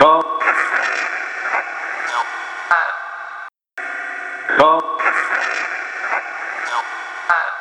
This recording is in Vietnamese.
Không. Không. Không.